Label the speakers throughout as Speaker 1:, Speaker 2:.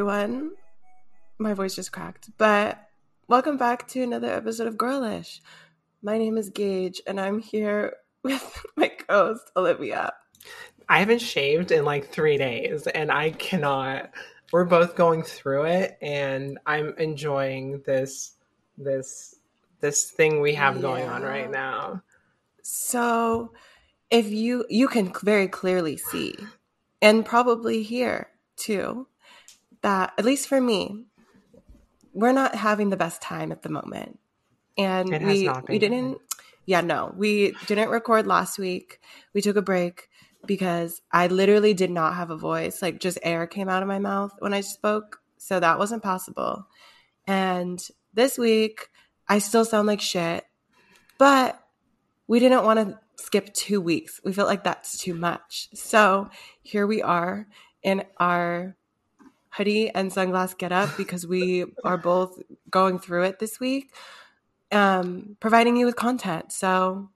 Speaker 1: everyone. My voice just cracked, but welcome back to another episode of Girlish. My name is Gage, and I'm here with my co-host Olivia.
Speaker 2: I haven't shaved in like three days, and I cannot. We're both going through it, and I'm enjoying this this this thing we have going on right now.
Speaker 1: So, if you you can very clearly see, and probably hear too, that at least for me, we're not having the best time at the moment, and
Speaker 2: It
Speaker 1: we we didn't. Yeah, no, we didn't record last week. We took a break because I literally did not have a voice. Like just air came out of my mouth when I spoke, so that wasn't possible. And this week, I still sound like shit, but we didn't want to skip two weeks. We felt like that's too much. So here we are in our hoodie and sunglass get up because we are both going through it this week, um, providing you with content. So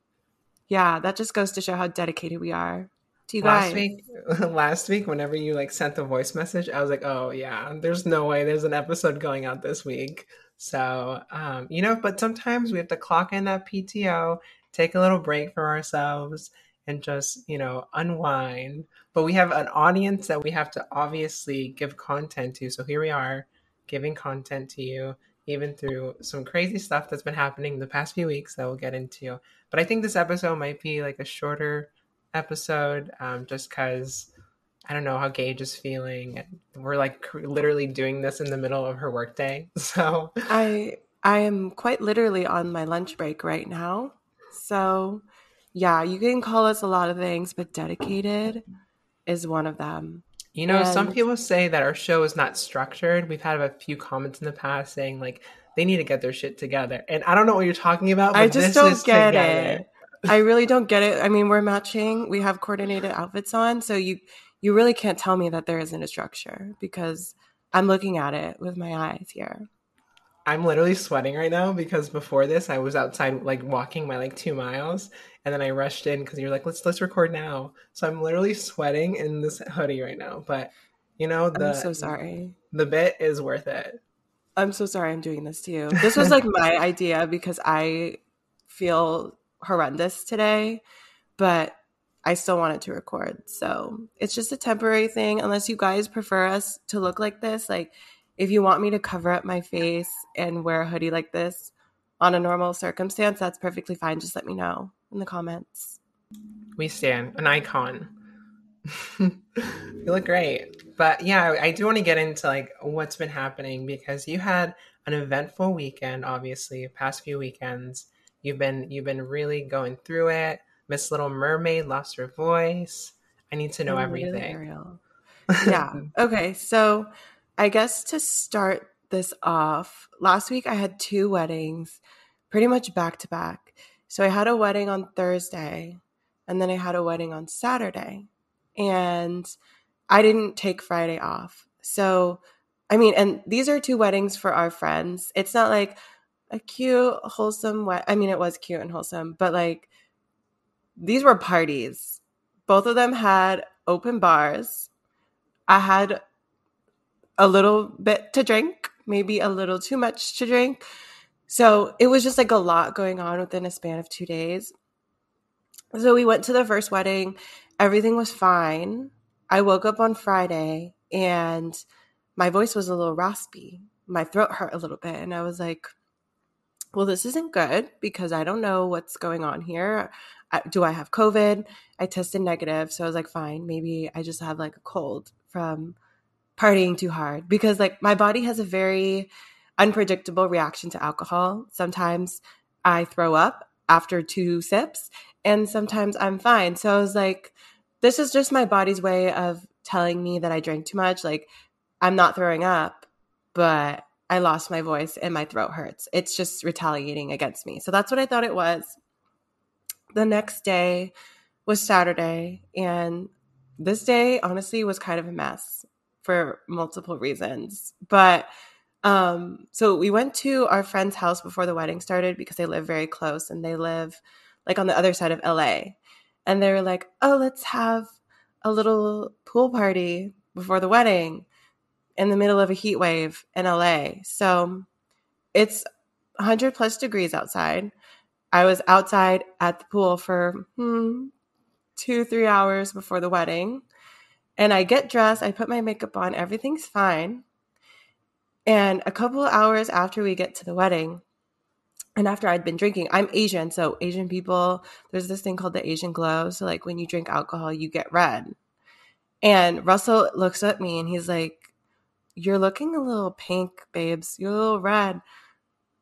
Speaker 1: yeah, that just goes to show how dedicated we are to you guys.
Speaker 2: Last week, last week, whenever you like sent the voice message, I was like, "Oh yeah, there's no way there's an episode going out this week." So, um, you know, but sometimes we have to clock in that PTO, take a little break for ourselves, and just you know unwind. But we have an audience that we have to obviously give content to. So here we are, giving content to you, even through some crazy stuff that's been happening the past few weeks that we'll get into. But I think this episode might be like a shorter episode um, just because I don't know how Gage is feeling. We're like literally doing this in the middle of her workday. So
Speaker 1: I I am quite literally on my lunch break right now. So, yeah, you can call us a lot of things, but dedicated is one of them.
Speaker 2: You know, some people say that our show is not structured. We've had a few comments in the past saying like they need to get their shit together, and I don't know what you're talking about. But
Speaker 1: I just
Speaker 2: this
Speaker 1: don't
Speaker 2: is
Speaker 1: get
Speaker 2: together.
Speaker 1: it. I really don't get it. I mean, we're matching. We have coordinated outfits on, so you you really can't tell me that there isn't a structure because I'm looking at it with my eyes here.
Speaker 2: I'm literally sweating right now because before this I was outside like walking my like two miles, and then I rushed in because you're like let's let's record now. So I'm literally sweating in this hoodie right now. But you know the
Speaker 1: I'm so sorry.
Speaker 2: the bit is worth it.
Speaker 1: I'm so sorry I'm doing this to you. This was like my idea because I feel horrendous today, but I still wanted to record. So it's just a temporary thing. Unless you guys prefer us to look like this, like if you want me to cover up my face and wear a hoodie like this on a normal circumstance, that's perfectly fine. Just let me know in the comments.
Speaker 2: We stand an icon. you look great. But yeah, I do want to get into like what's been happening because you had an eventful weekend, obviously, past few weekends. You've been you've been really going through it. Miss Little Mermaid lost her voice. I need to know
Speaker 1: oh, I'm
Speaker 2: everything.
Speaker 1: Ariel. yeah. Okay. So I guess to start this off, last week I had two weddings pretty much back to back. So I had a wedding on Thursday and then I had a wedding on Saturday. And I didn't take Friday off. So, I mean, and these are two weddings for our friends. It's not like a cute, wholesome wed I mean, it was cute and wholesome, but like these were parties. Both of them had open bars. I had a little bit to drink, maybe a little too much to drink. So it was just like a lot going on within a span of two days. So we went to the first wedding. Everything was fine. I woke up on Friday and my voice was a little raspy. My throat hurt a little bit. And I was like, well, this isn't good because I don't know what's going on here. Do I have COVID? I tested negative. So I was like, fine, maybe I just have like a cold from partying too hard because like my body has a very unpredictable reaction to alcohol. Sometimes I throw up after two sips and sometimes I'm fine. So I was like, this is just my body's way of telling me that I drank too much. Like I'm not throwing up, but I lost my voice and my throat hurts. It's just retaliating against me. So that's what I thought it was. The next day was Saturday, and this day honestly was kind of a mess for multiple reasons. But um so we went to our friend's house before the wedding started because they live very close and they live like on the other side of LA. And they were like, "Oh, let's have a little pool party before the wedding." in the middle of a heat wave in LA. So it's 100 plus degrees outside. I was outside at the pool for hmm, two, three hours before the wedding. And I get dressed, I put my makeup on, everything's fine. And a couple hours after we get to the wedding, and after I'd been drinking, I'm Asian. So, Asian people, there's this thing called the Asian glow. So, like when you drink alcohol, you get red. And Russell looks at me and he's like, You're looking a little pink, babes. You're a little red.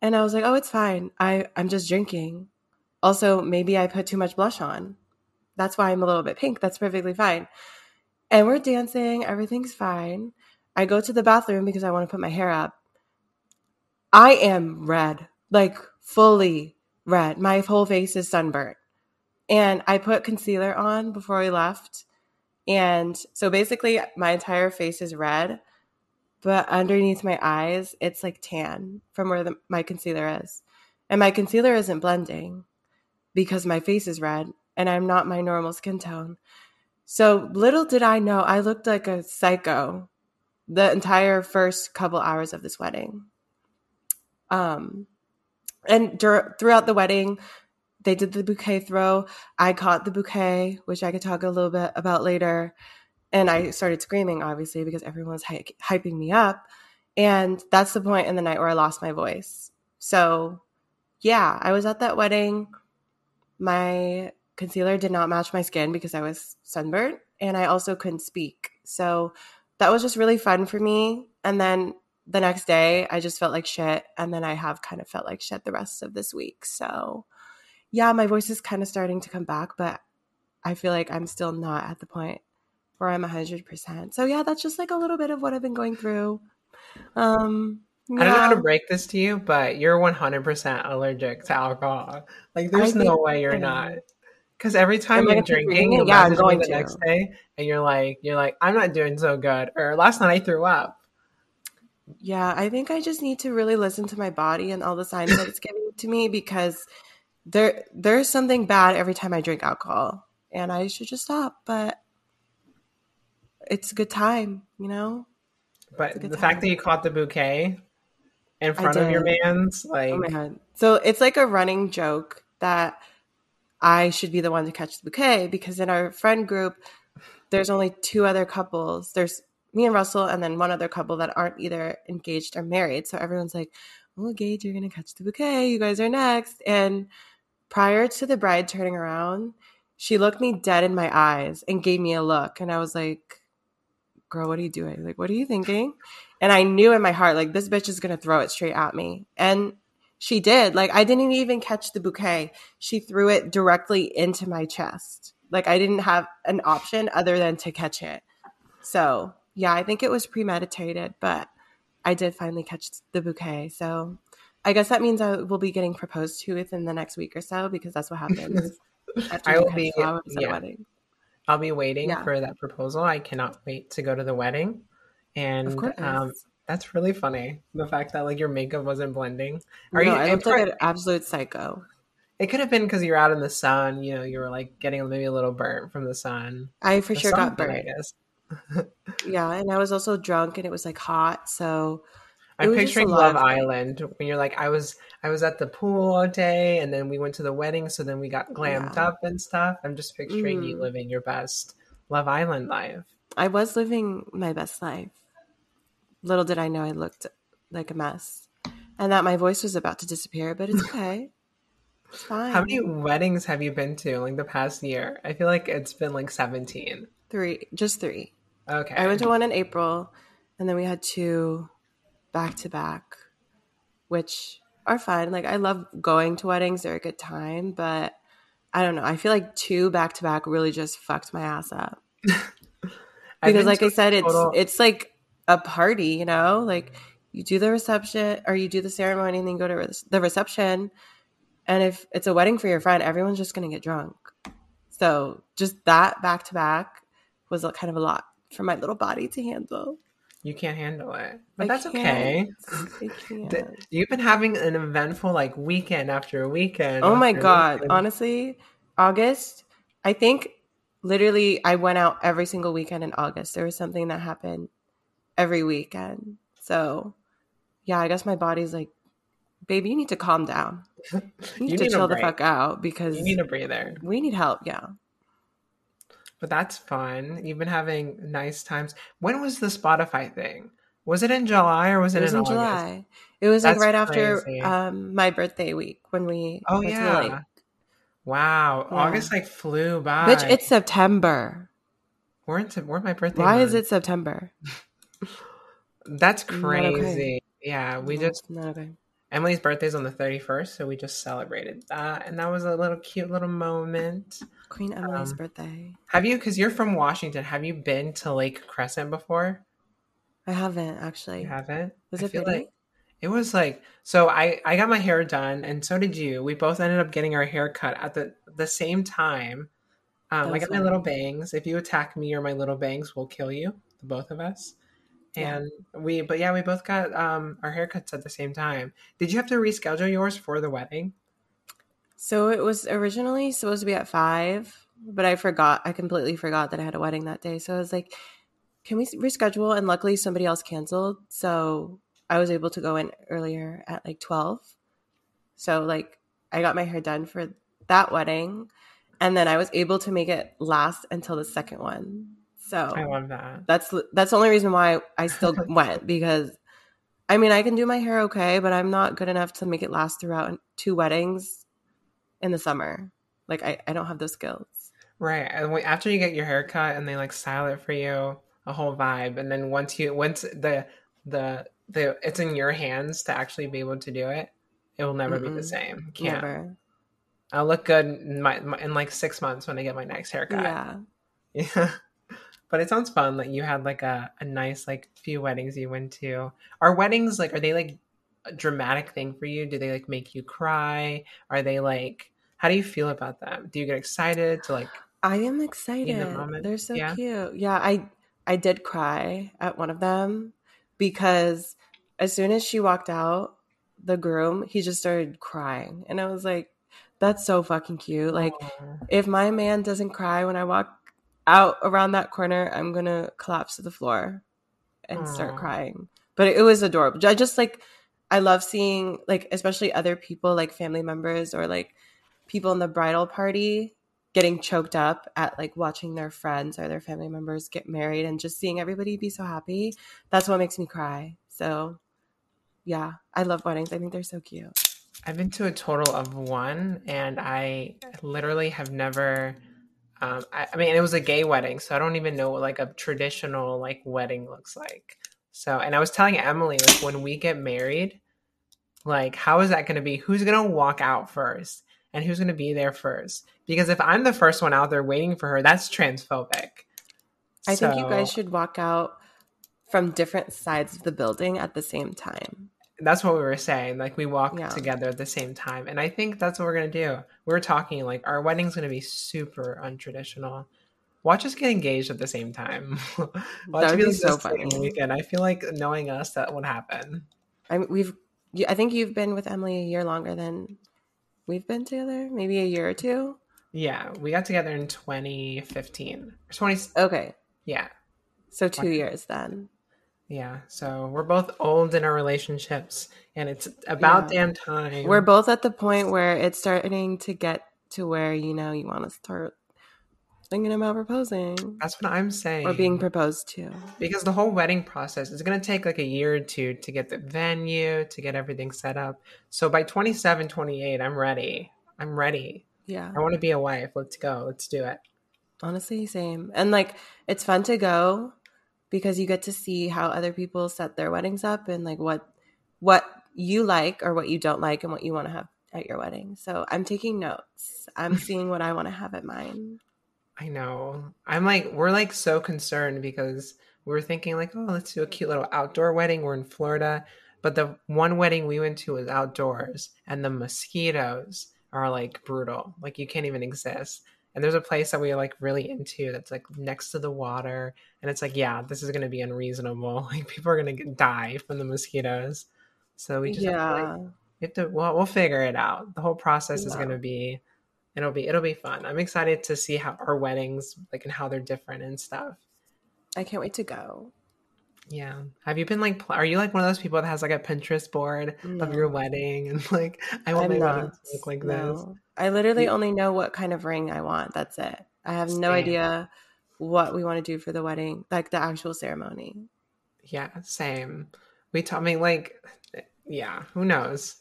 Speaker 1: And I was like, Oh, it's fine. I, I'm just drinking. Also, maybe I put too much blush on. That's why I'm a little bit pink. That's perfectly fine. And we're dancing. Everything's fine. I go to the bathroom because I want to put my hair up. I am red, like fully red. My whole face is sunburnt. And I put concealer on before we left. And so basically, my entire face is red, but underneath my eyes, it's like tan from where the, my concealer is. And my concealer isn't blending because my face is red and I'm not my normal skin tone. So little did I know, I looked like a psycho the entire first couple hours of this wedding. Um, and dur- throughout the wedding, they did the bouquet throw. I caught the bouquet, which I could talk a little bit about later. And I started screaming, obviously, because everyone was hy- hyping me up. And that's the point in the night where I lost my voice. So, yeah, I was at that wedding. My concealer did not match my skin because I was sunburnt and I also couldn't speak. So, that was just really fun for me. And then the next day, I just felt like shit. And then I have kind of felt like shit the rest of this week. So, yeah, my voice is kind of starting to come back, but I feel like I'm still not at the point where I'm 100%. So, yeah, that's just like a little bit of what I've been going through. Um,
Speaker 2: yeah. I don't know how to break this to you, but you're 100% allergic to alcohol. Like, there's no way you're not. Because every time you're drinking, you yeah, I'm going the to. next day, and you're like, you're like, I'm not doing so good. Or last night I threw up.
Speaker 1: Yeah, I think I just need to really listen to my body and all the signs that it's giving to me because there there's something bad every time I drink alcohol, and I should just stop. But it's a good time, you know.
Speaker 2: But the time. fact that you caught the bouquet in front of your man's, like, oh my
Speaker 1: god! So it's like a running joke that I should be the one to catch the bouquet because in our friend group, there's only two other couples. There's me and Russell, and then one other couple that aren't either engaged or married. So everyone's like, "Oh, Gage, you're gonna catch the bouquet. You guys are next." And prior to the bride turning around, she looked me dead in my eyes and gave me a look, and I was like, "Girl, what are you doing? Like, what are you thinking?" And I knew in my heart, like, this bitch is gonna throw it straight at me. And she did. Like I didn't even catch the bouquet. She threw it directly into my chest. Like I didn't have an option other than to catch it. So, yeah, I think it was premeditated, but I did finally catch the bouquet. So, I guess that means I will be getting proposed to within the next week or so because that's what happens.
Speaker 2: I will be yeah. I'll be waiting yeah. for that proposal. I cannot wait to go to the wedding. And of um, that's really funny. The fact that like your makeup wasn't blending.
Speaker 1: Are no, you? I looked like an absolute psycho.
Speaker 2: It could have been because you're out in the sun. You know, you were like getting maybe a little burnt from the sun.
Speaker 1: I for sure got burnt. I guess. yeah, and I was also drunk, and it was like hot. So
Speaker 2: I'm picturing Love Island when you're like, I was I was at the pool all day, and then we went to the wedding, so then we got glammed yeah. up and stuff. I'm just picturing mm. you living your best Love Island life.
Speaker 1: I was living my best life little did I know I looked like a mess and that my voice was about to disappear, but it's okay. It's fine.
Speaker 2: How many weddings have you been to like the past year? I feel like it's been like 17.
Speaker 1: Three, just three.
Speaker 2: Okay.
Speaker 1: I went to one in April and then we had two back to back, which are fine. Like I love going to weddings, they're a good time, but I don't know. I feel like two back to back really just fucked my ass up. because like I said, it's total... it's like a party, you know, like you do the reception or you do the ceremony and then go to the reception. And if it's a wedding for your friend, everyone's just going to get drunk. So just that back to back was kind of a lot for my little body to handle.
Speaker 2: You can't handle it, but I that's okay. You've been having an eventful like weekend after a weekend.
Speaker 1: Oh my god! Weekend. Honestly, August. I think literally I went out every single weekend in August. There was something that happened every weekend. So, yeah, I guess my body's like, baby, you need to calm down. You need
Speaker 2: You
Speaker 1: to
Speaker 2: need
Speaker 1: chill the fuck out because
Speaker 2: You need a breather.
Speaker 1: we need help. Yeah.
Speaker 2: But that's fun. You've been having nice times. When was the Spotify thing? Was it in July or was
Speaker 1: It
Speaker 2: it,
Speaker 1: was
Speaker 2: in
Speaker 1: in
Speaker 2: August?
Speaker 1: July. It was like right after um, my birthday week when we
Speaker 2: Oh
Speaker 1: went to the
Speaker 2: yeah.
Speaker 1: lake.
Speaker 2: Wow.
Speaker 1: Yeah.
Speaker 2: August like flew by.
Speaker 1: Bitch, it's September.
Speaker 2: we're into we're my birthday.
Speaker 1: Why is it September?
Speaker 2: That's
Speaker 1: Not okay.
Speaker 2: crazy. Yeah, we
Speaker 1: No,
Speaker 2: just
Speaker 1: okay.
Speaker 2: Emily's birthday's on the 31st, so we just celebrated that and that was a little cute little moment.
Speaker 1: Queen Emily's
Speaker 2: Um,
Speaker 1: birthday.
Speaker 2: Have you cuz you're from Washington, have you been to Lake Crescent before?
Speaker 1: I haven't actually.
Speaker 2: You haven't?
Speaker 1: Was
Speaker 2: I
Speaker 1: it
Speaker 2: feel
Speaker 1: pretty?
Speaker 2: like it was like so I I got my hair done and so did you. We both ended up getting our hair cut at the the same time. Um, I got my little bangs. If you attack me or my little bangs, we'll kill you, the both of us.
Speaker 1: Yeah.
Speaker 2: And we, but yeah, we both got um, our haircuts at the same time. Did you have to reschedule yours for the wedding?
Speaker 1: So it was originally supposed to be at five, but I forgot. I completely forgot that I had a wedding that day. So I was like, "Can we reschedule?" And luckily, somebody else canceled, so I was able to go in earlier at like twelve. So like, I got my hair done for that wedding, and then I was able to make it last until the second one. So
Speaker 2: I love that.
Speaker 1: that's that's the only reason why I still went because I mean I can do my hair okay, but I'm not good enough to make it last throughout two weddings in the summer. Like I, I don't have those skills.
Speaker 2: Right. And after you get your haircut and they like style it for you, a whole vibe. And then once you, once the, the, the, it's in your hands to actually be able to do it, it will never be the same. Can't.
Speaker 1: Never.
Speaker 2: I'll look good in, my, my, in like six months when I get my next haircut.
Speaker 1: Yeah.
Speaker 2: Yeah. But it sounds fun that you had like a, a nice like few weddings you went to. Are weddings like are they like a dramatic thing for you? Do they like make you cry? Are they like how do you feel about them? Do you get excited to like
Speaker 1: I am excited.
Speaker 2: moment?
Speaker 1: They're so
Speaker 2: Yeah.
Speaker 1: cute. Yeah, I I did cry at one of them because as soon as she walked out, the groom, he just started crying. And I was like, that's so fucking cute. Like
Speaker 2: Aw.
Speaker 1: if my man doesn't cry when I walk out around that corner, I'm gonna collapse to the floor and start crying. But it was adorable. I just like I love seeing like especially other people like family members or like people in the bridal party getting choked up at like watching their friends or their family members get married and just seeing everybody be so happy. That's what makes me cry. So yeah, I love weddings. I think they're so cute.
Speaker 2: I've been to a total of one, and I literally have never. Um, I, I mean, it was a gay wedding, so I don't even know what like a traditional like wedding looks like. So, and I was telling Emily like when we get married, like how is that going to be? Who's going to walk out first, and who's going to be there first? Because if I'm the first one out there waiting for her, that's transphobic.
Speaker 1: I think you guys should walk out from different sides of the building at the same time.
Speaker 2: That's what we were saying. Like we walk
Speaker 1: Yeah.
Speaker 2: together at the same time, and I think that's what we're gonna do. We are talking like our wedding's gonna be super untraditional. Watch us get engaged at the same time. Watch
Speaker 1: would be so funny.
Speaker 2: Weekend. I feel like knowing us, that would happen.
Speaker 1: I mean, we've. I think you've been with Emily a year longer than we've been together. Maybe a year or two.
Speaker 2: Yeah, we got together in 2015 or 20.
Speaker 1: Okay,
Speaker 2: Yeah,
Speaker 1: so two years then.
Speaker 2: Yeah. So we're both old in our relationships, and it's about
Speaker 1: Yeah.
Speaker 2: damn time.
Speaker 1: We're both at the point where it's starting to get to where you know you want to start thinking about proposing
Speaker 2: That's what I'm saying.
Speaker 1: or being proposed to.
Speaker 2: because the whole wedding process is going to take like a year or two to get the venue to get everything set up so by 27 28 i'm ready i'm ready
Speaker 1: Yeah.
Speaker 2: i want to be a wife let's go let's do it
Speaker 1: Honestly, same. And like it's fun to go because you get to see how other people set their weddings up and like what what you like or what you don't like and what you want to have at your wedding. So I'm taking notes. I'm seeing what I want to have at mine.
Speaker 2: i know i'm like we're like so concerned because we were thinking like oh let's do a cute little outdoor wedding we're in florida but the one wedding we went to was outdoors and the mosquitoes are like brutal like you can't even exist and there's a place that we are like really into that's like next to the water and it's like yeah this is going to be unreasonable like people are going to die from the mosquitoes so we just have to, like,
Speaker 1: Yeah.
Speaker 2: we have to well, we'll figure it out the whole process is going to be it'll be it'll be fun i'm excited to see how our weddings like and how they're different and stuff
Speaker 1: I can't wait to go.
Speaker 2: Yeah. Have you been like, pl- are you like one of those people that has like a Pinterest board
Speaker 1: No.
Speaker 2: of your wedding and like, I want
Speaker 1: I'm
Speaker 2: my wedding to look like this?
Speaker 1: I literally
Speaker 2: Yeah.
Speaker 1: only know what kind of ring I want. That's it. I have no idea what we want to do for the wedding, like the actual ceremony.
Speaker 2: Yeah, same. We taught me like, yeah, who knows?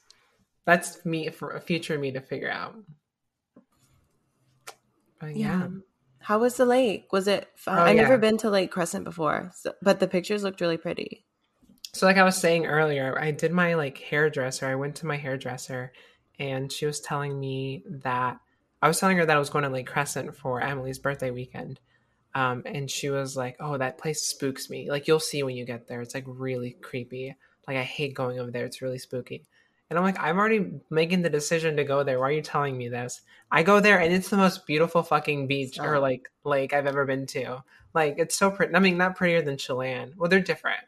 Speaker 2: That's me for a future me to figure out. But yeah.
Speaker 1: Yeah. How was the lake? Was it fun?
Speaker 2: Oh,
Speaker 1: I've never been to Lake Crescent before, so, but the pictures looked really pretty.
Speaker 2: So like I was saying earlier, I did my like hairdresser. I went to my hairdresser and she was telling me that I was telling her that I was going to Lake Crescent for Emily's birthday weekend. Um, and she was like, "Oh, that place spooks me. Like you'll see when you get there. It's like really creepy. Like I hate going over there. It's really spooky." And I'm like, "I'm already making the decision to go there. Why are you telling me this?" I go there and it's the most beautiful fucking beach or like lake I've ever been to. Like it's so pretty. I mean, not prettier than Chelan. Well, they're different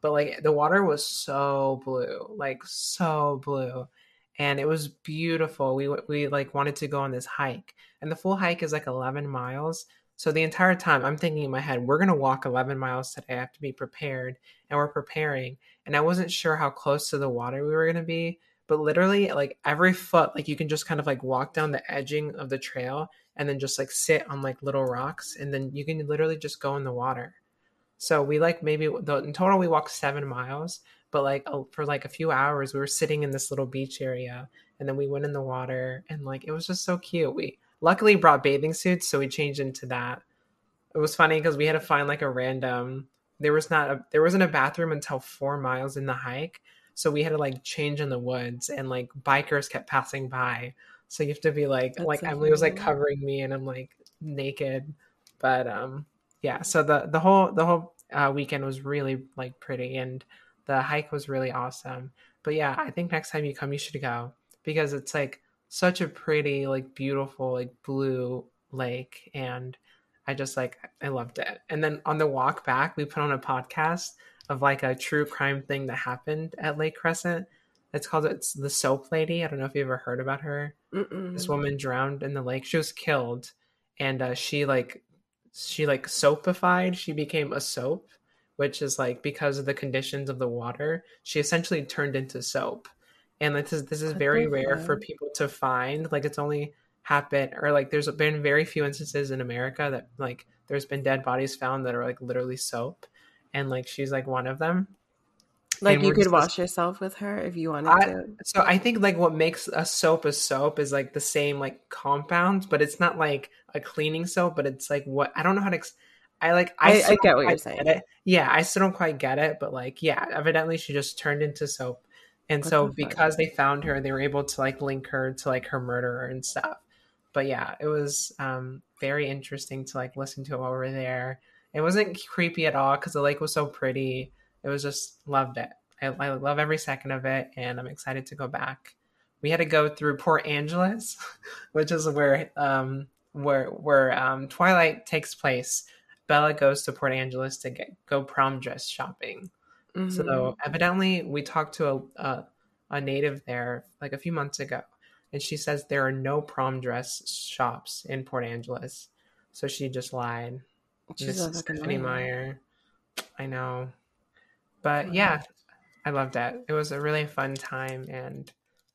Speaker 2: but like the water was so blue like so blue and it was beautiful. We we like wanted to go on this hike and the full hike is like 11 miles. So the entire time i'm thinking in my head we're to walk 11 miles today. I have to be prepared and we're preparing and i wasn't sure how close to the water we were to be but literally like every foot like you can just kind of like walk down the edging of the trail and then just like sit on like little rocks and then you can literally just go in the water. So we like maybe the, in total we walked seven miles, but like a, for like a few hours we were sitting in this little beach area, and then we went in the water, and like it was just so cute. We luckily brought bathing suits, so we changed into that. It was funny because we had to find like a random. There was not a there wasn't a bathroom until four miles in the hike, so we had to like change in the woods, and like bikers kept passing by. So you have to be like
Speaker 1: That's
Speaker 2: like Emily was like covering me, and I'm like naked, but um yeah so the the whole the whole uh, weekend was really like pretty and the hike was really awesome. But yeah i think next time you come you should go because it's like such a pretty like beautiful like blue lake and i just like i loved it. And then on the walk back we put on a podcast of like a true crime thing that happened at lake crescent. It's called it's the soap lady. I don't know if you ever heard about her.
Speaker 1: Mm-mm.
Speaker 2: this woman drowned in the lake. She was killed and uh, she like she like soapified she became a soap which is like because of the conditions of the water she essentially turned into soap and this is this is very rare for people to find like it's only happened or like there's been very few instances in america that like there's been dead bodies found that are like literally soap and like she's like one of them
Speaker 1: Like
Speaker 2: And
Speaker 1: you could
Speaker 2: just-
Speaker 1: wash yourself with her if you wanted
Speaker 2: I-
Speaker 1: to.
Speaker 2: So I think like what makes a soap a soap is like the same like compounds, but it's not like a cleaning soap, but it's like what I don't know how to. Ex- I like
Speaker 1: I- I
Speaker 2: still
Speaker 1: get what you're saying.
Speaker 2: Yeah, I still don't quite get it, but like yeah, evidently she just turned into soap, and
Speaker 1: What
Speaker 2: so
Speaker 1: the
Speaker 2: because they found her, they were able to like link her to like her murderer and stuff. But yeah, it was um very interesting to like listen to it while we were there. It wasn't creepy at all because the lake was so pretty. It was just loved it. I, I love every second of it, and I'm excited to go back. We had to go through Port Angeles, which is where um where where um Twilight takes place. Bella goes to Port Angeles to get go prom dress shopping.
Speaker 1: Mhm.
Speaker 2: So evidently, we talked to a, a a native there like a few months ago, and she says there are no prom dress shops in Port Angeles. So she just lied.
Speaker 1: she's
Speaker 2: Miss Stephanie
Speaker 1: liar.
Speaker 2: Meyer. I know. But yeah, I loved it. It was a really fun time and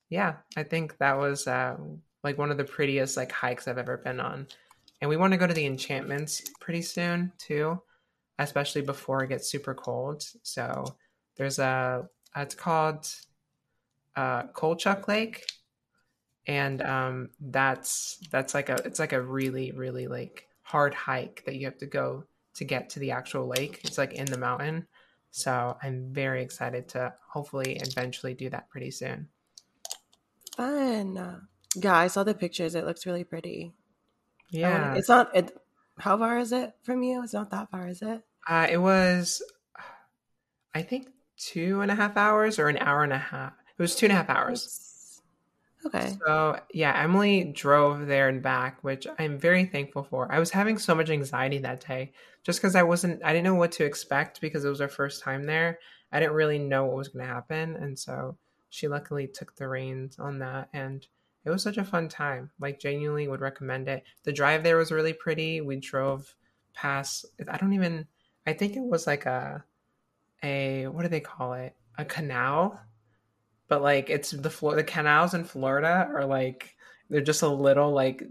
Speaker 2: yeah, I think that was uh like one of the prettiest like hikes I've ever been on. And we want to go to the enchantments pretty soon too, especially before it gets super cold. So there's a it's called uh Colchuck Lake and um that's that's like a it's like a really really like hard hike that you have to go to get to the actual lake it's like in the mountain so i'm very excited to hopefully eventually do that pretty soon
Speaker 1: Fun. Yeah, I saw the pictures. It looks really pretty. I wanna-
Speaker 2: yeah
Speaker 1: it's not. It. How far is it from you? It's not that far, is it?
Speaker 2: uh, it was i think two and a half hours or an hour and a half it was two and a half hours
Speaker 1: Okay.
Speaker 2: So yeah, Emily drove there and back, which I'm very thankful for. I was having so much anxiety that day just because I wasn't, I didn't know what to expect because it was our first time there. I didn't really know what was going to happen, and so she luckily took the reins on that, and it was such a fun time. Like genuinely would recommend it. The drive there was really pretty. We drove past. I don't even. I think it was like a a what do they call it? A canal, but like it's the floor. The canals in Florida are like they're just a little like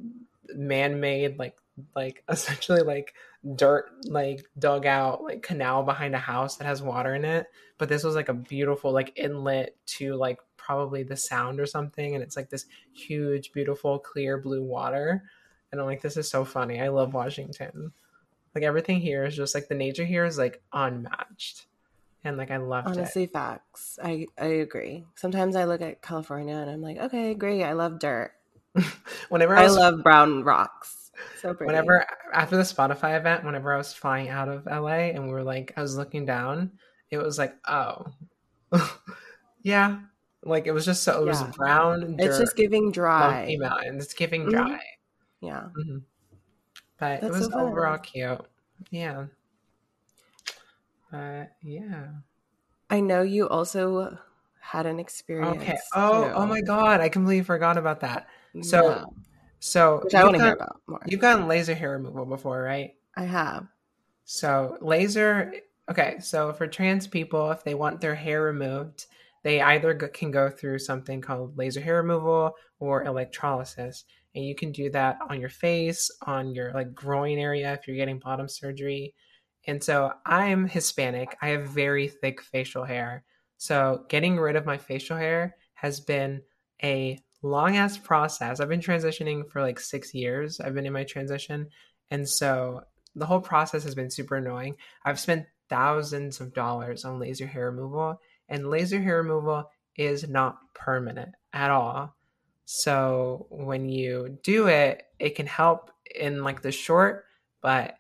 Speaker 2: man-made like like essentially like dirt like dug out like canal behind a house that has water in it but this was like a beautiful like inlet to like probably the sound or something and it's like this huge beautiful clear blue water and i'm like this is so funny. I love washington. Like everything here is just like the nature here is like unmatched and like i loved
Speaker 1: honestly
Speaker 2: it.
Speaker 1: facts. I i agree. Sometimes i look at california and i'm like okay great i love dirt.
Speaker 2: Whenever
Speaker 1: I,
Speaker 2: I,
Speaker 1: love brown rocks. So pretty.
Speaker 2: whenever after the Spotify event, whenever I was flying out of LA and we were like, I was looking down, it was like, oh, yeah, like it was just so it was
Speaker 1: Yeah.
Speaker 2: brown.
Speaker 1: it's just giving dry.
Speaker 2: lumpy mountains. It's giving
Speaker 1: Mhm.
Speaker 2: dry,
Speaker 1: Yeah.
Speaker 2: hmm but it was
Speaker 1: so
Speaker 2: overall cute. Yeah, but yeah.
Speaker 1: I know you also had an experience.
Speaker 2: Okay. Oh,
Speaker 1: too.
Speaker 2: oh my God! I completely forgot about that. So,
Speaker 1: Yeah.
Speaker 2: so
Speaker 1: which I want to hear about more.
Speaker 2: You've gotten laser hair removal before, right?
Speaker 1: I have.
Speaker 2: So laser. Okay, so for trans people, if they want their hair removed, they either can go through something called laser hair removal or electrolysis, and you can do that on your face, on your like groin area if you're getting bottom surgery. And so I'm Hispanic. I have very thick facial hair. So getting rid of my facial hair has been a long ass process. I've been transitioning for like six years. I've been in my transition. And so the whole process has been super annoying. I've spent thousands of dollars on laser hair removal, and laser hair removal is not permanent at all. So when you do it, it can help in like the short, but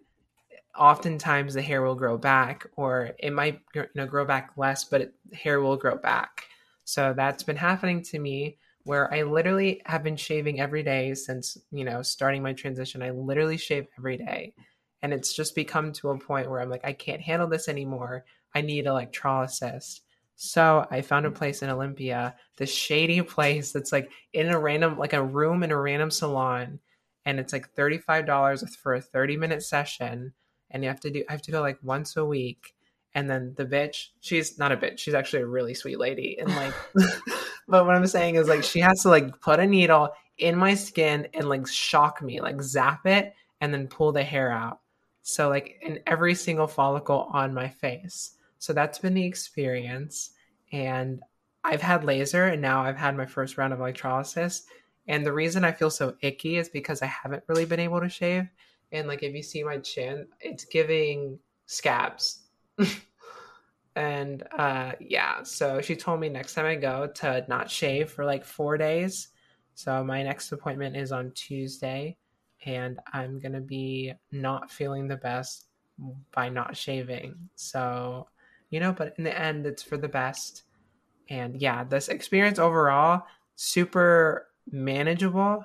Speaker 2: oftentimes the hair will grow back, or it might you know grow back less, but it, hair will grow back. So that's been happening to me where I literally have been shaving every day since, you know, starting my transition. I literally shave every day. And it's just become to a point where I'm like, I can't handle this anymore. I need electrolysis. So I found a place in Olympia, this shady place that's like in a random, like a room in a random salon. And it's like $35 for a 30 minute session. And you have to do, I have to go like once a week. And then the bitch, she's not a bitch. She's actually a really sweet lady. And like, but what I'm saying is like, she has to like put a needle in my skin and like shock me, like zap it and then pull the hair out. So like in every single follicle on my face. So that's been the experience. And I've had laser and now I've had my first round of electrolysis. And the reason I feel so icky is because I haven't really been able to shave. And like if you see my chin, it's giving scabs. and uh yeah, so she told me next time I go to not shave for like 4 days. So my next appointment is on Tuesday and I'm going to be not feeling the best by not shaving. So, you know, but in the end it's for the best. And yeah, this experience overall super manageable,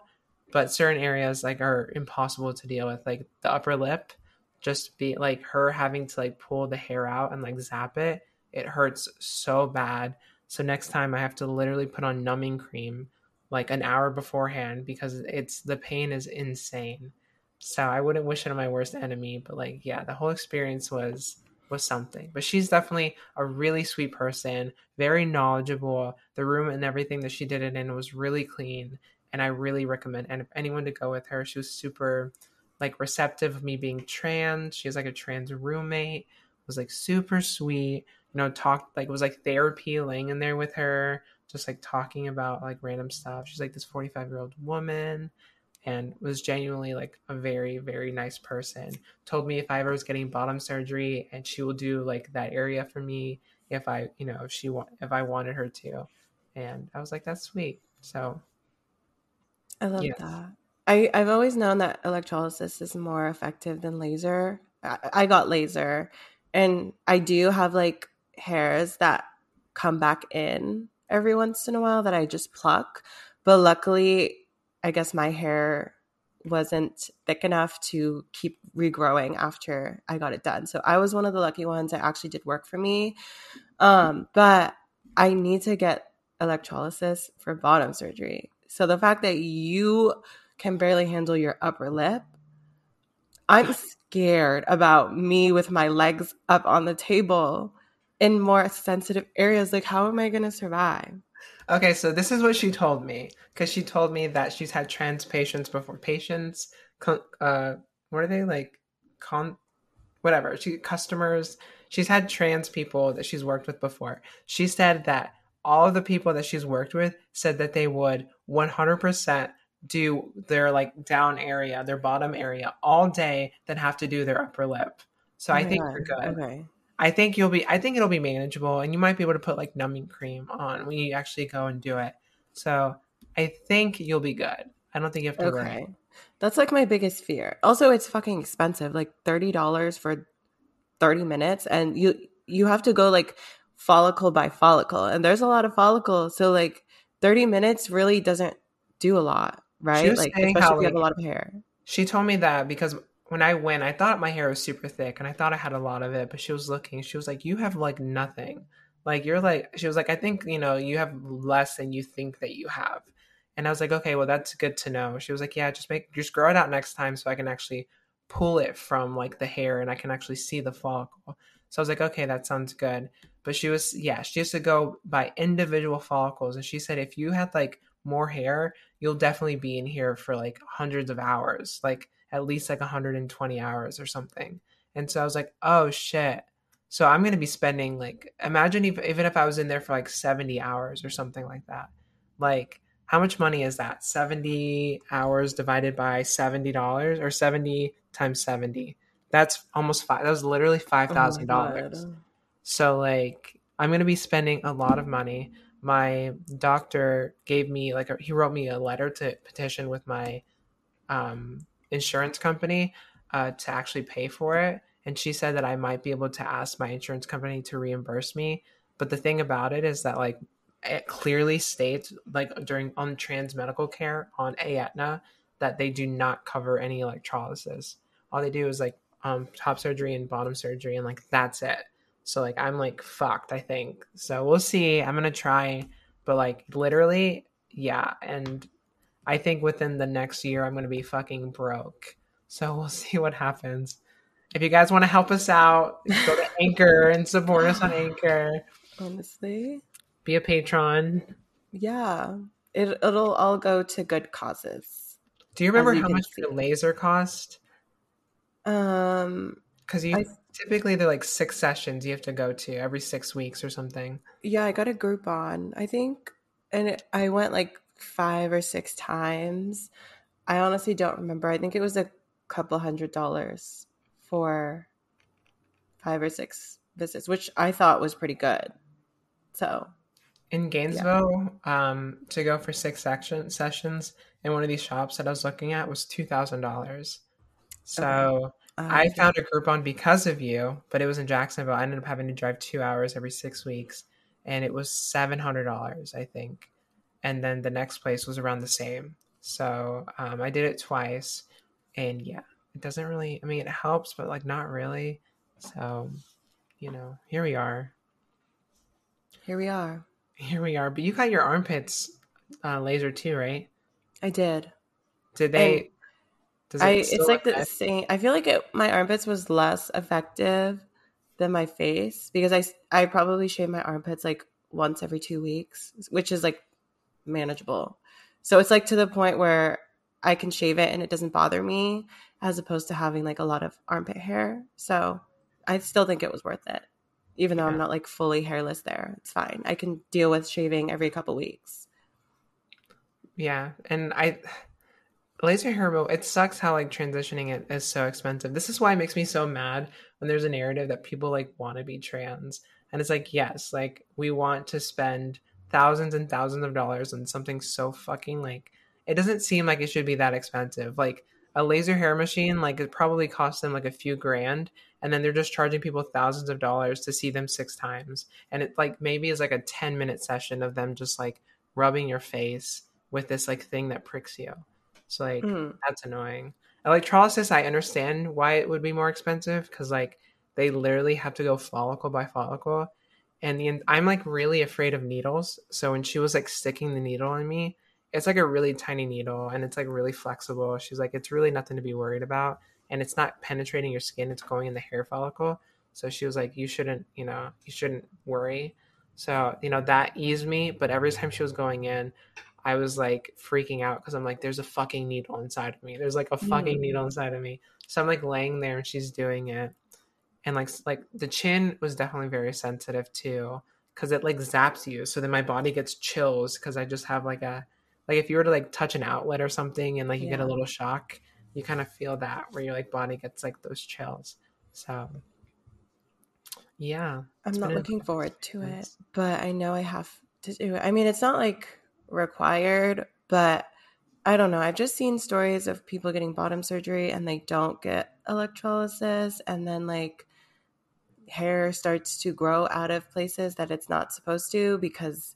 Speaker 2: but certain areas like are impossible to deal with like the upper lip just be like her having to like pull the hair out and like zap it it hurts so bad so next time i have to literally put on numbing cream like an hour beforehand because it's the pain is insane so i wouldn't wish it on my worst enemy but like yeah the whole experience was was something but she's definitely a really sweet person very knowledgeable the room and everything that she did it in was really clean and i really recommend and anyone to go with her she was super like receptive of me being trans. She has like a trans roommate. Was like super sweet. You know, talked like it was like therapy laying in there with her, just like talking about like random stuff. She's like this 45 year old woman and was genuinely like a very, very nice person. Told me if I ever was getting bottom surgery and she will do like that area for me if I, you know, if she want if I wanted her to. And I was like, that's sweet. So
Speaker 1: I love
Speaker 2: Yes.
Speaker 1: that. I, I've always known that electrolysis is more effective than laser. I, I got laser, and I do have like hairs that come back in every once in a while that I just pluck. But luckily, I guess my hair wasn't thick enough to keep regrowing after I got it done. So I was one of the lucky ones. It actually did work for me. Um, but I need to get electrolysis for bottom surgery. So the fact that you can barely handle your upper lip, I'm scared about me with my legs up on the table in more sensitive areas. Like, how am I going to survive?
Speaker 2: Okay, so this is what she told me because she told me that she's had trans patients before. Patients, uh, what are they like? Con, whatever. She customers. She's had trans people that she's worked with before. She said that all of the people that she's worked with said that they would 100% do their like down area, their bottom area all day, then have to do their upper lip. So oh I think God. you're good. Okay. I think you'll be I think it'll be manageable and you might be able to put like numbing cream on when you actually go and do it. So I think you'll be good. I don't think you have to okay. worry.
Speaker 1: That's like my biggest fear. Also, it's fucking expensive. Like $30 for 30 minutes and you you have to go like follicle by follicle and there's a lot of follicles. So like 30 minutes really doesn't do a lot, right? Like especially how, if you have a lot of hair.
Speaker 2: She told me that because when I went, I thought my hair was super thick and I thought I had a lot of it, but she was looking, she was like, You have like nothing. Like you're like she was like, I think, you know, you have less than you think that you have. And I was like, Okay, well that's good to know. She was like, Yeah, just make just grow it out next time so I can actually pull it from like the hair and I can actually see the follicle. So I was like, okay, that sounds good. But she was, yeah, she used to go by individual follicles. And she said, if you had like more hair, you'll definitely be in here for like hundreds of hours, like at least like 120 hours or something. And so I was like, oh shit. So I'm going to be spending like, imagine if, even if I was in there for like 70 hours or something like that. Like, how much money is that? 70 hours divided by $70 or 70 times 70. That's almost five. That was literally $5,000. Oh so, like, I'm going to be spending a lot of money my doctor gave me like a, he wrote me a letter to petition with my um, insurance company uh, to actually pay for it and she said that i might be able to ask my insurance company to reimburse me but the thing about it is that like it clearly states like during on trans medical care on Aetna that they do not cover any electrolysis all they do is like um, top surgery and bottom surgery and like that's it so like I'm like fucked, I think. So we'll see. I'm gonna try, but like literally, yeah. And I think within the next year I'm gonna be fucking broke. So we'll see what happens. If you guys want to help us out, go to Anchor and support us on Anchor.
Speaker 1: Honestly.
Speaker 2: Be a patron.
Speaker 1: Yeah. It it'll all go to good causes.
Speaker 2: Do you remember you how much see. the laser cost?
Speaker 1: Um
Speaker 2: because you I, typically they're like six sessions you have to go to every six weeks or something.
Speaker 1: Yeah, I got a Groupon, I think, and it, I went like five or six times. I honestly don't remember. I think it was a couple hundred dollars for five or six visits, which I thought was pretty good. So
Speaker 2: in Gainesville, yeah. um, to go for six section sessions in one of these shops that I was looking at was two thousand dollars. So okay. Uh, I found a Groupon because of you, but it was in Jacksonville. I ended up having to drive two hours every six weeks, and it was seven hundred dollars, I think. And then the next place was around the same. So um, I did it twice, and yeah, it doesn't really. I mean, it helps, but like not really. So, you know, here we are.
Speaker 1: Here we are.
Speaker 2: Here we are. But you got your armpits uh, laser too, right?
Speaker 1: I did.
Speaker 2: Did they? And
Speaker 1: does it I it's like the same. I feel like it, my armpits was less effective than my face because I I probably shave my armpits like once every two weeks, which is like manageable. So it's like to the point where I can shave it and it doesn't bother me, as opposed to having like a lot of armpit hair. So I still think it was worth it, even though yeah. I'm not like fully hairless there. It's fine. I can deal with shaving every couple weeks.
Speaker 2: Yeah, and I laser hair removal it sucks how like transitioning it is so expensive this is why it makes me so mad when there's a narrative that people like want to be trans and it's like yes like we want to spend thousands and thousands of dollars on something so fucking like it doesn't seem like it should be that expensive like a laser hair machine like it probably costs them like a few grand and then they're just charging people thousands of dollars to see them six times and it like maybe is like a 10 minute session of them just like rubbing your face with this like thing that pricks you so like mm. that's annoying. Electrolysis, I understand why it would be more expensive because like they literally have to go follicle by follicle, and the, I'm like really afraid of needles. So when she was like sticking the needle in me, it's like a really tiny needle and it's like really flexible. She's like, it's really nothing to be worried about, and it's not penetrating your skin; it's going in the hair follicle. So she was like, "You shouldn't, you know, you shouldn't worry." So you know that eased me. But every time she was going in, I was like freaking out because I'm like, "There's a fucking needle inside of me. There's like a fucking mm. needle inside of me." So I'm like laying there and she's doing it, and like like the chin was definitely very sensitive too because it like zaps you. So then my body gets chills because I just have like a like if you were to like touch an outlet or something and like you yeah. get a little shock, you kind of feel that where your like body gets like those chills. So yeah.
Speaker 1: I'm not looking forward to it, but I know I have to do it. I mean, it's not like required, but I don't know. I've just seen stories of people getting bottom surgery and they don't get electrolysis and then like hair starts to grow out of places that it's not supposed to because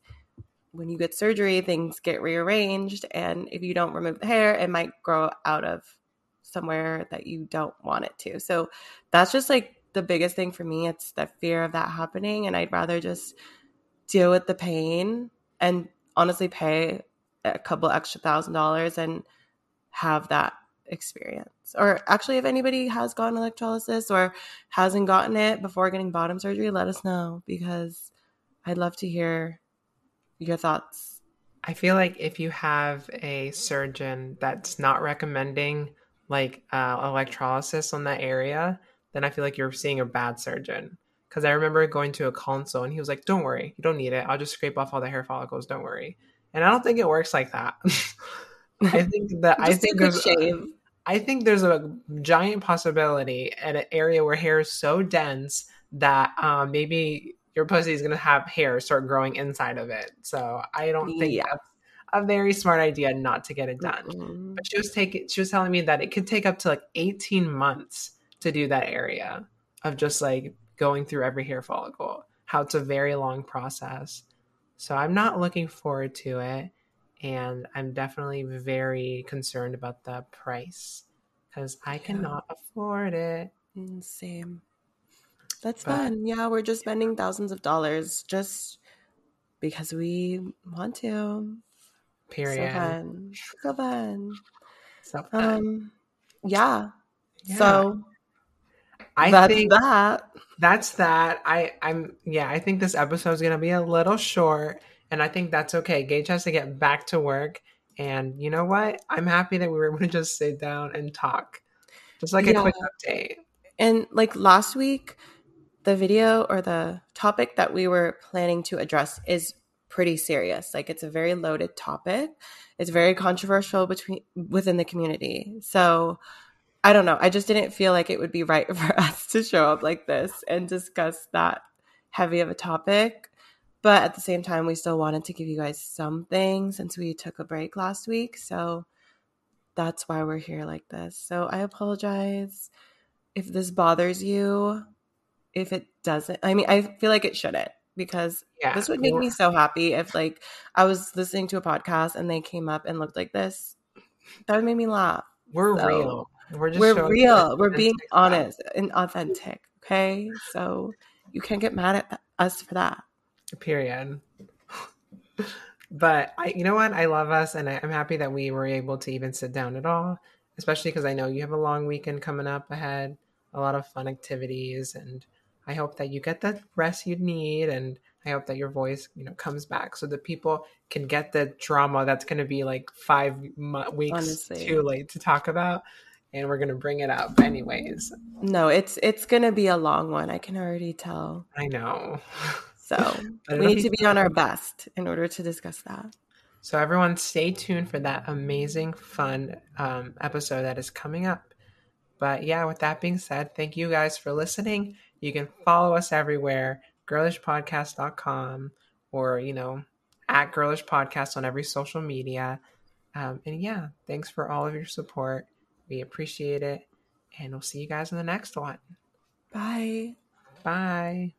Speaker 1: when you get surgery, things get rearranged. And if you don't remove the hair, it might grow out of somewhere that you don't want it to. So that's just like the biggest thing for me. It's the fear of that happening. And I'd rather just deal with the pain and honestly pay a couple extra thousand dollars and have that experience. Or actually, if anybody has gotten electrolysis or hasn't gotten it before getting bottom surgery, let us know because I'd love to hear your thoughts.
Speaker 2: I feel like if you have a surgeon that's not recommending like uh, electrolysis on that area, then I feel like you're seeing a bad surgeon. Because I remember going to a consult and he was like, "Don't worry, you don't need it. I'll just scrape off all the hair follicles. Don't worry." And I don't think it works like that. I think that I think there's shave. I think there's a giant possibility at an area where hair is so dense that um, maybe your pussy is going to have hair start growing inside of it. So I don't think yeah. that's a very smart idea not to get it done. Mm-hmm. But she was taking, she was telling me that it could take up to like 18 months to do that area of just like going through every hair follicle. How it's a very long process. So I'm not looking forward to it. And I'm definitely very concerned about the price because I cannot afford it.
Speaker 1: Mm, same. That's but, fun. Yeah, we're just spending thousands of dollars just because we want to.
Speaker 2: Period.
Speaker 1: So fun. So fun.
Speaker 2: So fun. Um,
Speaker 1: yeah. yeah. So
Speaker 2: I that's think that. That's that. I I'm yeah. I think this episode is gonna be a little short, and I think that's okay. Gage has to get back to work, and you know what? I'm happy that we were able to just sit down and talk, just like yeah. a quick update.
Speaker 1: And like last week, the video or the topic that we were planning to address is pretty serious. Like it's a very loaded topic. It's very controversial between within the community. So I don't know. I just didn't feel like it would be right for us to show up like this and discuss that heavy of a topic. But at the same time, we still wanted to give you guys something since we took a break last week. So that's why we're here like this. So I apologize if this bothers you if it doesn't i mean i feel like it shouldn't because yeah, this would make me so happy if like i was listening to a podcast and they came up and looked like this. That would make me laugh.
Speaker 2: We're so, real.
Speaker 1: We're just we're real. we're being honest and authentic okay? So you can't get mad at us for that
Speaker 2: period but i you know what i love us and i'm happy that we were able to even sit down at all especially because i know you have a long weekend coming up ahead a lot of fun activities and I hope that you get the rest you need and I hope that your voice, you know, comes back so that people can get the drama that's going to be like five weeks Honestly. too late to talk about, and we're going to bring it up anyways.
Speaker 1: No, it's it's going to be a long one. I can already tell.
Speaker 2: I know.
Speaker 1: So we need to be on our best in order to discuss that.
Speaker 2: So everyone, stay tuned for that amazing, fun um, episode that is coming up. But yeah, with that being said, thank you guys for listening. You can follow us everywhere, girlishpodcast.com or, you know, at Girlish Podcast on every social media. Um, and yeah, thanks for all of your support. We appreciate it. And we'll see you guys in the next one.
Speaker 1: Bye.
Speaker 2: Bye.